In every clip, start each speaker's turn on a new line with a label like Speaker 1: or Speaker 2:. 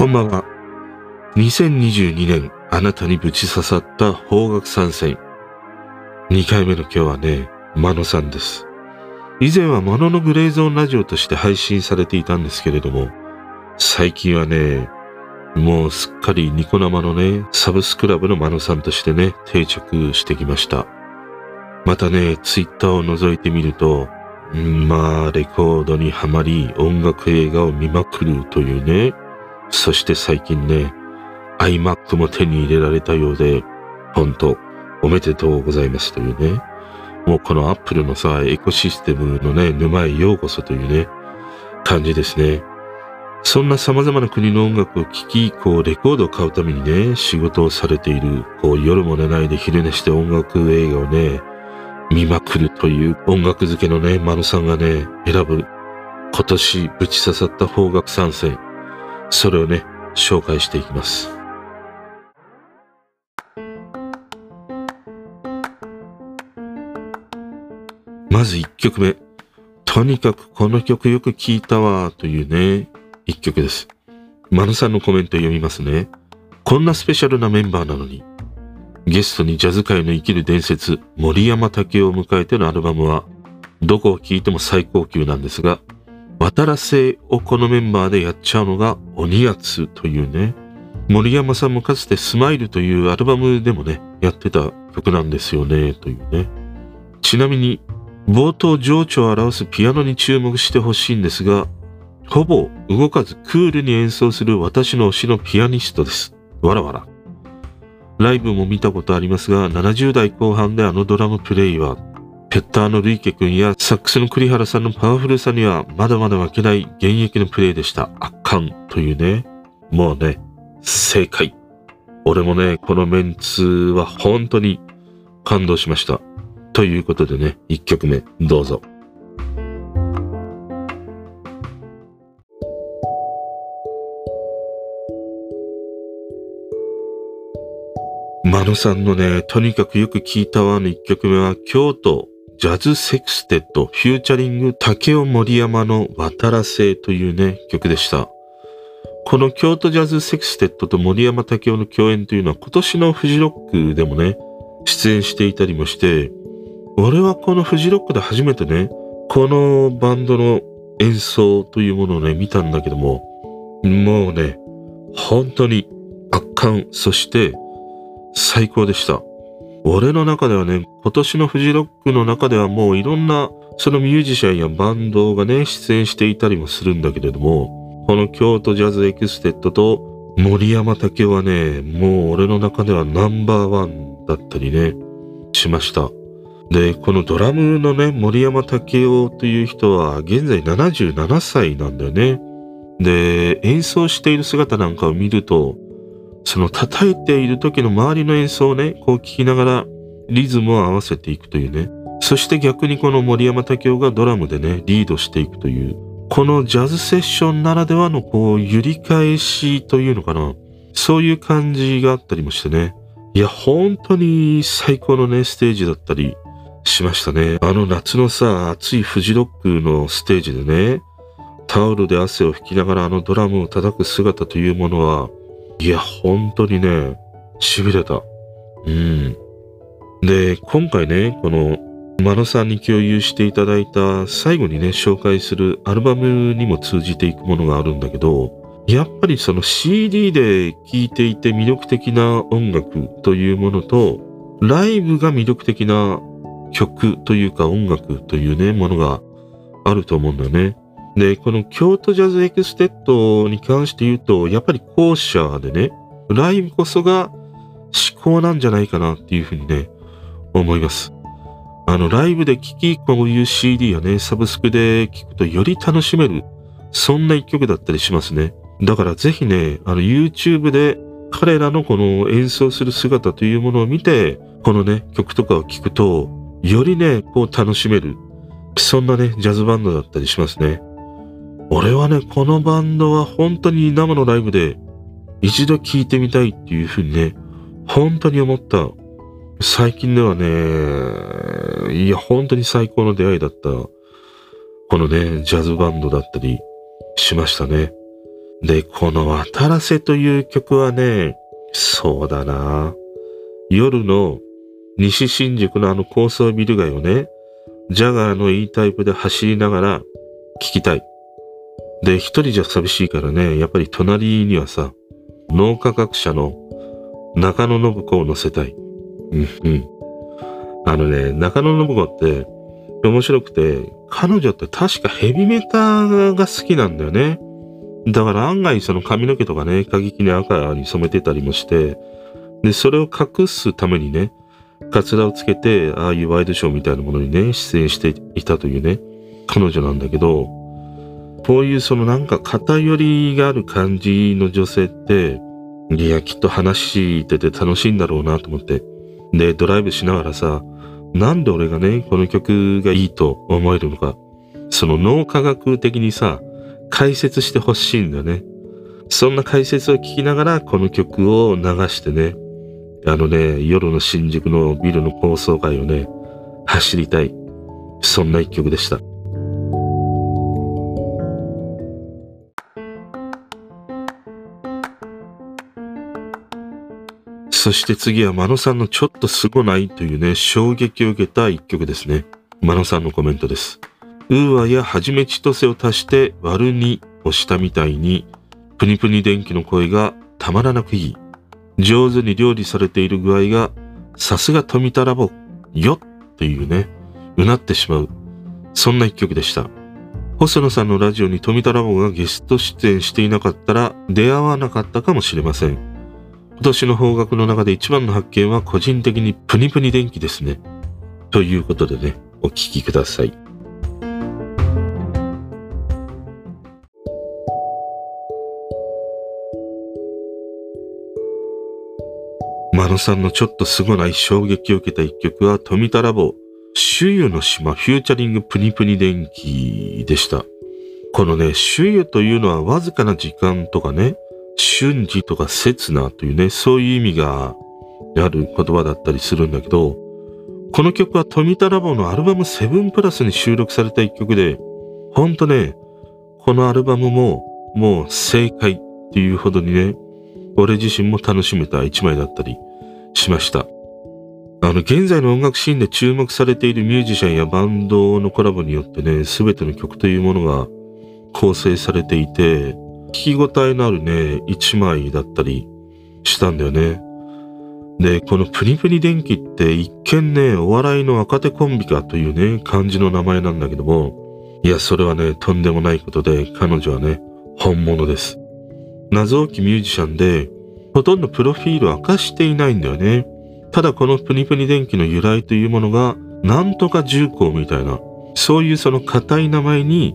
Speaker 1: こんばんは。2022年あなたにぶち刺さった方角参戦。2回目の今日はね、マノさんです。以前はマノのグレーゾーンラジオとして配信されていたんですけれども、最近はね、もうすっかりニコ生のね、サブスクラブのマノさんとしてね、定着してきました。またね、ツイッターを覗いてみると、まあ、レコードにはまり、音楽映画を見まくるというね。そして最近ね、iMac も手に入れられたようで、本当おめでとうございますというね。もうこの Apple のさ、エコシステムのね、沼へようこそというね、感じですね。そんな様々な国の音楽を聴き、こう、レコードを買うためにね、仕事をされている、こう、夜も寝ないで昼寝して音楽映画をね、見まくるという音楽好きのね、マヌさんがね、選ぶ今年ぶち刺さった方角参戦。それをね、紹介していきます。まず一曲目。とにかくこの曲よく聴いたわというね、一曲です。マヌさんのコメント読みますね。こんなスペシャルなメンバーなのに、ゲストにジャズ界の生きる伝説、森山武を迎えてのアルバムは、どこを聴いても最高級なんですが、渡らせをこのメンバーでやっちゃうのが鬼やつというね、森山さんもかつてスマイルというアルバムでもね、やってた曲なんですよね、というね。ちなみに、冒頭情緒を表すピアノに注目してほしいんですが、ほぼ動かずクールに演奏する私の推しのピアニストです。わらわら。ライブも見たことありますが、70代後半であのドラムプレイは、ペッターのルイケ君やサックスの栗原さんのパワフルさにはまだまだ負けない現役のプレイでした。圧巻というね。もうね、正解。俺もね、このメンツは本当に感動しました。ということでね、1曲目、どうぞ。MANO.さんのね、とにかくよく聞いたわの一曲目は、京都ジャズセクステッドフューチャリング竹尾森山の渡らせというね、曲でした。この京都ジャズセクステッドと森山竹雄の共演というのは今年のフジロックでもね、出演していたりもして、俺はこのフジロックで初めてね、このバンドの演奏というものをね、見たんだけども、もうね、本当に圧巻、そして最高でした。俺の中ではね、今年のフジロックの中ではもういろんなそのミュージシャンやバンドがね、出演していたりもするんだけれども、この京都ジャズエクステッドと森山武はね、もう俺の中ではナンバーワンだったりね、しました。で、このドラムのね、森山威男という人は現在77歳なんだよね。で、演奏している姿なんかを見ると、その叩いている時の周りの演奏をね、こう聞きながらリズムを合わせていくというね。そして逆にこの森山武雄がドラムでね、リードしていくという、このジャズセッションならではのこう、揺り返しというのかな。そういう感じがあったりもしてね。いや、本当に最高のね、ステージだったりしましたね。あの夏のさ、暑いフジロックのステージでね、タオルで汗を拭きながらあのドラムを叩く姿というものは、いや、本当にね、痺れた。うん。で、今回ね、この、マノさんに共有していただいた最後にね、紹介するアルバムにも通じていくものがあるんだけど、やっぱりその CD で聴いていて魅力的な音楽というものと、ライブが魅力的な曲というか音楽というね、ものがあると思うんだよね。で、この KYOTO JAZZ SEXTET に関して言うと、やっぱり後者でね、ライブこそが至高なんじゃないかなっていうふうにね、思います。あの、ライブで聴き、こういう CD やね、サブスクで聴くとより楽しめる、そんな一曲だったりしますね。だからぜひね、あの、YouTube で彼らのこの演奏する姿というものを見て、このね、曲とかを聴くと、よりね、こう楽しめる、そんなね、ジャズバンドだったりしますね。俺はね、このバンドは本当に生のライブで一度聴いてみたいっていうふうにね、本当に思った。最近ではね、いや、本当に最高の出会いだった。このね、ジャズバンドだったりしましたね。で、この渡らせという曲はね、そうだな。夜の西新宿のあの高層ビル街をね、ジャガーの E タイプで走りながら聴きたい。で、一人じゃ寂しいからね、やっぱり隣にはさ、脳科学者の中野信子を乗せたい。あのね、中野信子って面白くて、彼女って確かヘビメタが好きなんだよね。だから案外その髪の毛とかね、過激に赤に染めてたりもして、で、それを隠すためにね、カツラをつけて、ああいうワイドショーみたいなものにね、出演していたというね、彼女なんだけど、こういうそのなんか偏りがある感じの女性って、いや、きっと話してて楽しいんだろうなと思って。で、ドライブしながらさ、なんで俺がね、この曲がいいと思えるのか、その脳科学的にさ、解説してほしいんだよね。そんな解説を聞きながらこの曲を流してね、あのね、夜の新宿のビルの高層階をね、走りたい。そんな一曲でした。そして次は真野さんのちょっとすごないというね、衝撃を受けた一曲ですね。真野さんのコメントです。ウーアやはじめちとせを足して割るに押したみたいに、プニプニ電気の声がたまらなくいい。上手に料理されている具合が、さすが富田ラボ、よっていうね、うなってしまう。そんな一曲でした。細野さんのラジオに富田ラボがゲスト出演していなかったら出会わなかったかもしれません。今年の方角の中で一番の発見は個人的にプニプニ電気ですね。ということでね、お聞きください。マノさんのちょっとすごない衝撃を受けた一曲は富田ラボ、周遊の島フューチャリングプニプニ電気でした。このね、周遊というのはわずかな時間とかね、瞬時とか刹那というね、そういう意味がある言葉だったりするんだけど、この曲は富田ラボのアルバム7プラスに収録された一曲で、ほんとね、このアルバムももう正解っていうほどにね、俺自身も楽しめた一枚だったりしました。あの、現在の音楽シーンで注目されているミュージシャンやバンドのコラボによってね、すべての曲というものが構成されていて、聞き応えのあるね、一枚だったりしたんだよね。で、このプニプニ電気って一見ね、お笑いの若手コンビかというね、感じの名前なんだけども、いや、それはね、とんでもないことで、彼女はね、本物です。謎多きミュージシャンで、ほとんどプロフィールを明かしていないんだよね。ただこのプニプニ電気の由来というものが、なんとか重工みたいな、そういうその硬い名前に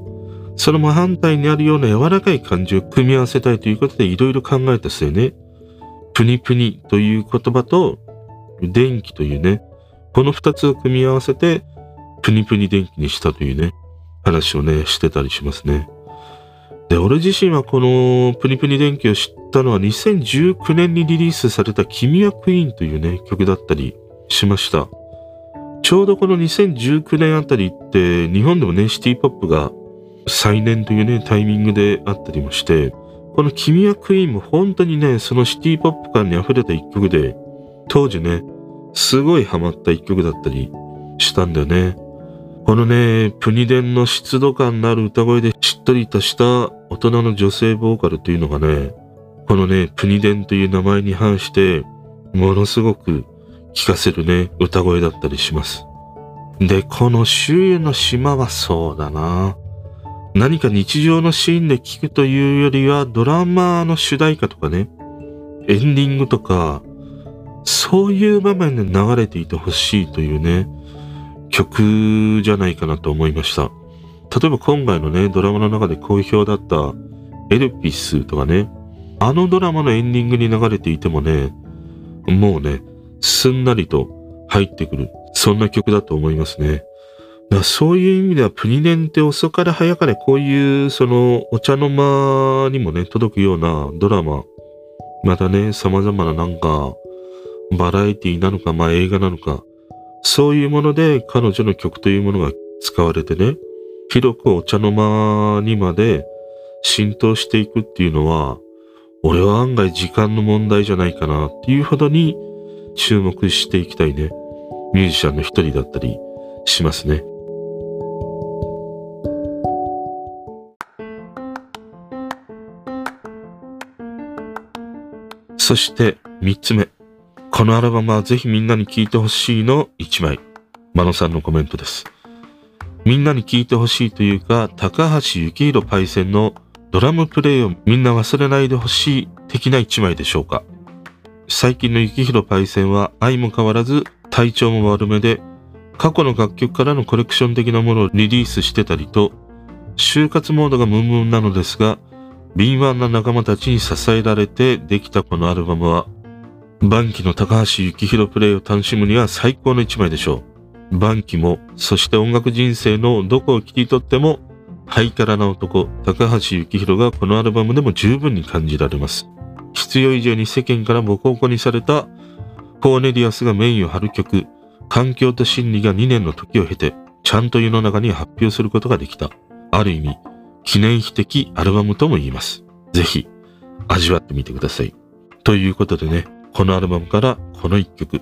Speaker 1: その真反対にあるような柔らかい感じを組み合わせたいということでいろいろ考えた末ね、プニプニという言葉と電気というね、この二つを組み合わせてプニプニ電気にしたというね、話をね、してたりしますね。で、俺自身はこのプニプニ電気を知ったのは2019年にリリースされた君はクイーンというね、曲だったりしました。ちょうどこの2019年あたりって日本でもね、シティポップが再燃というね、タイミングであったりもして、この君はクイーンも本当にね、そのシティポップ感に溢れた一曲で、当時ね、すごいハマった一曲だったりしたんだよね。このね、プニデンの湿度感のある歌声でしっとりとした大人の女性ボーカルというのがね、このね、プニデンという名前に反して、ものすごく聴かせるね、歌声だったりします。で、この周囲の島はそうだな。何か日常のシーンで聞くというよりはドラマの主題歌とかね、エンディングとか、そういう場面で流れていてほしいというね、曲じゃないかなと思いました。例えば今回のね、ドラマの中で好評だったエルピスとかね、あのドラマのエンディングに流れていてもね、もうね、すんなりと入ってくる。そんな曲だと思いますね。そういう意味ではプニネンって遅かれ早かれこういうそのお茶の間にもね届くようなドラマ。またね様々ななんかバラエティなのかまあ映画なのか。そういうもので彼女の曲というものが使われてね広くお茶の間にまで浸透していくっていうのは、俺は案外時間の問題じゃないかなっていうほどに注目していきたいね、ミュージシャンの一人だったりしますね。そして三つ目。このアルバムはぜひみんなに聴いてほしいの一枚。マノさんのコメントです。みんなに聴いてほしいというか、高橋幸宏パイセンのドラムプレイをみんな忘れないでほしい的な一枚でしょうか。最近の幸宏パイセンは愛も変わらず体調も悪めで、過去の楽曲からのコレクション的なものをリリースしてたりと、就活モードがムンムンなのですが、敏腕な仲間たちに支えられてできたこのアルバムは、バンキの高橋幸宏プレイを楽しむには最高の一枚でしょう。バンキも、そして音楽人生のどこを切り取っても、ハイカラな男、高橋幸宏がこのアルバムでも十分に感じられます。必要以上に世間からボコボコにされたコーネリアスがメインを張る曲、環境と心理が2年の時を経て、ちゃんと世の中に発表することができた。ある意味、記念碑的アルバムとも言います。ぜひ味わってみてください。ということでね、このアルバムからこの一曲。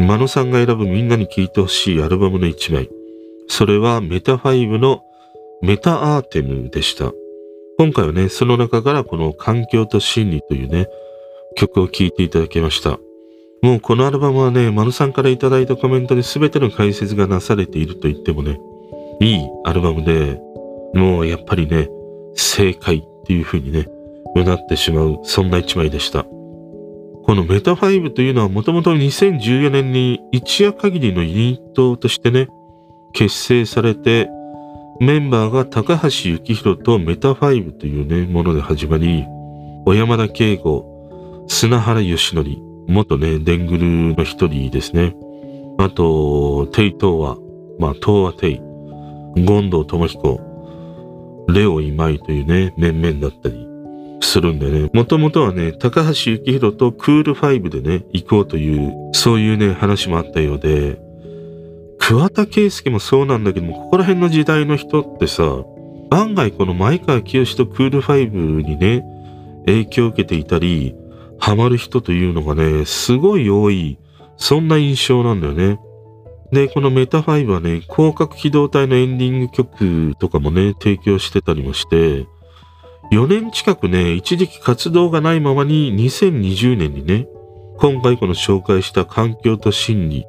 Speaker 1: マノさんが選ぶみんなに聴いてほしいアルバムの一枚。それはメタファイブのメタアーテムでした。今回はね、その中からこの環境と心理というね、曲を聴いていただきました。もうこのアルバムはね、マヌさんからいただいたコメントで全ての解説がなされていると言ってもね、いいアルバムで、もうやっぱりね、正解っていう風にね、うなってしまう、そんな一枚でした。このメタファイブというのはもともと2014年に一夜限りのユニットとしてね、結成されて、メンバーが高橋幸宏とメタファイブというね、もので始まり、小山田圭吾、砂原義則、元ね、デングルの一人ですね。あと、テイ東和、まあ、東和テイ、権藤智彦、レオ今井というね、面々だったりするんでね、もともとはね、高橋幸宏とクールファイブでね、行こうという、そういうね、話もあったようで、桑田佳祐もそうなんだけども、ここら辺の時代の人ってさ、案外この前川清とクールファイブにね、影響を受けていたり、ハマる人というのがね、すごい多い、そんな印象なんだよね。で、このメタファイブはね、広角機動隊のエンディング曲とかもね、提供してたりもして、4年近くね、一時期活動がないままに2020年にね、今回この紹介した環境と心理、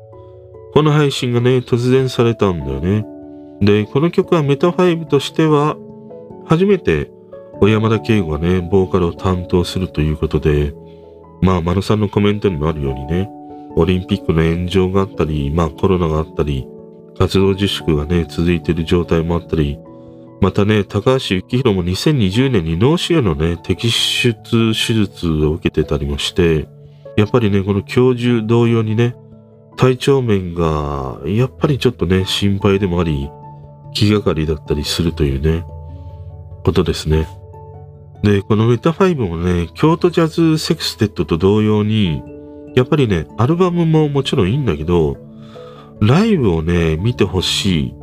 Speaker 1: この配信がね、突然されたんだよね。で、この曲はメタファイブとしては、初めて小山田圭吾がね、ボーカルを担当するということで、まあ、マルさんのコメントにもあるようにね、オリンピックの炎上があったり、まあコロナがあったり、活動自粛がね、続いている状態もあったり、またね、高橋幸宏も2020年に脳腫瘍のね、摘出手術を受けてたりもして、やっぱりね、この教授同様にね、体調面が、やっぱりちょっとね、心配でもあり、気がかりだったりするというね、ことですね。で、この METAFIVE もね、 KYOTO JAZZ SEXTET と同様に、やっぱりね、アルバムももちろんいいんだけど、ライブをね、見てほしい。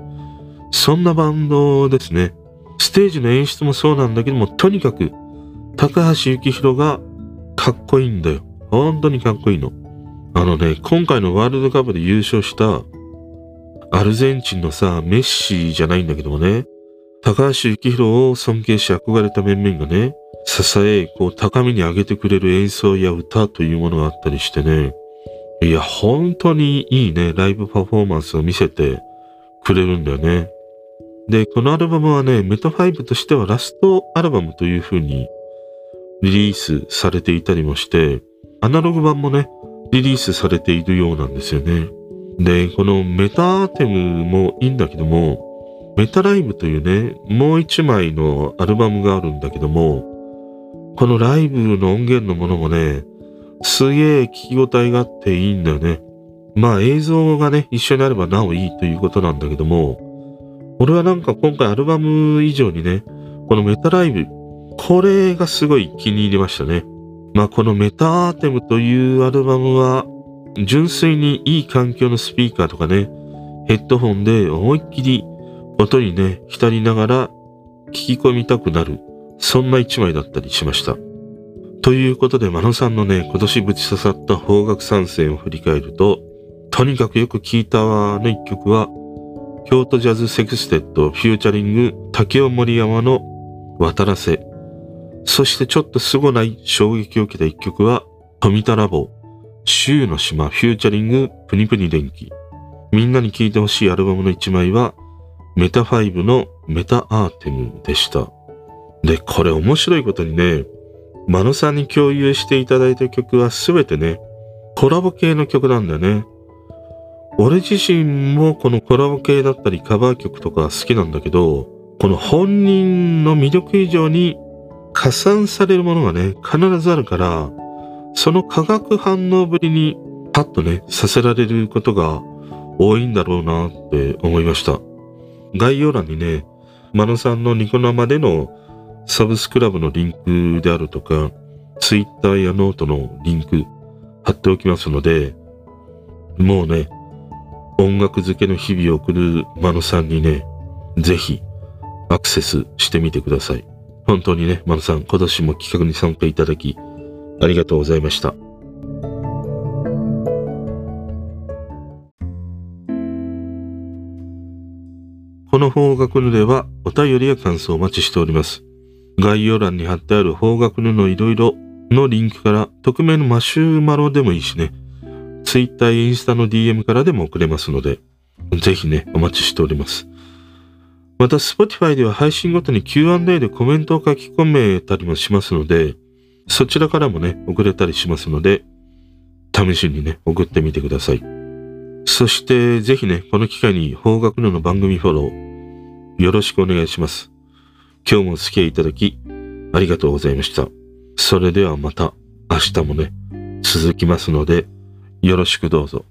Speaker 1: そんなバンドですね。ステージの演出もそうなんだけども、とにかく、高橋幸宏がかっこいいんだよ。本当にかっこいいの。あのね、今回のワールドカップで優勝したアルゼンチンのさ、メッシじゃないんだけどもね、高橋幸宏を尊敬し憧れた面々がね、支え、こう高みに上げてくれる演奏や歌というものがあったりしてね、いや、本当にいいね、ライブパフォーマンスを見せてくれるんだよね。で、このアルバムはね、メタファイブとしてはラストアルバムという風にリリースされていたりもして、アナログ版もね、リリースされているようなんですよね。で、このメタアーテムもいいんだけども、メタライブというね、もう一枚のアルバムがあるんだけども、このライブの音源のものもね、すげえ聞き応えがあっていいんだよね。まあ映像がね、一緒にあればなおいいということなんだけども、俺はなんか今回アルバム以上にね、このメタライブ、これがすごい気に入りましたね。まあこのメタアーテムというアルバムは、純粋にいい環境のスピーカーとかね、ヘッドホンで思いっきり音にね、浸りながら聞き込みたくなる、そんな一枚だったりしました。ということで、真野さんのね、今年ぶち刺さった方角参戦を振り返ると、とにかくよく聞いたわの一曲は、京都ジャズセクステッドフューチャリング竹尾森山の渡らせ。そしてちょっとすごない衝撃を受けた一曲は、富田ラボ、週の島フューチャリングプニプニ電気。みんなに聴いてほしいアルバムの一枚は、メタファイブのメタアーテムでした。で、これ面白いことにね、マノさんに共有していただいた曲はすべてね、コラボ系の曲なんだよね。俺自身もこのコラボ系だったりカバー曲とか好きなんだけど、この本人の魅力以上に加算されるものがね、必ずあるから、その化学反応ぶりにパッとね、させられることが多いんだろうなって思いました。概要欄にね、 MANO.さんのニコ生でのサブスクラブのリンクであるとか、ツイッターやノートのリンク貼っておきますので、もうね、音楽漬けの日々を送る MANO.さんにね、ぜひアクセスしてみてください。本当にね、 MANO.さん、今年も企画に参加いただき、ありがとうございました。の方角布ではお便りや感想をお待ちしております。概要欄に貼ってある方角布いろいろのリンクから匿名のマシューマロでもいいしね、Twitter インスタの DM からでも送れますので、ぜひね、お待ちしております。また、Spotify では配信ごとに Q&A でコメントを書き込めたりもしますので、そちらからもね、送れたりしますので、試しにね、送ってみてください。そして、ぜひね、この機会に方角の番組フォロー、よろしくお願いします。今日もお付き合いいただき、ありがとうございました。それではまた明日もね、続きますので、よろしくどうぞ。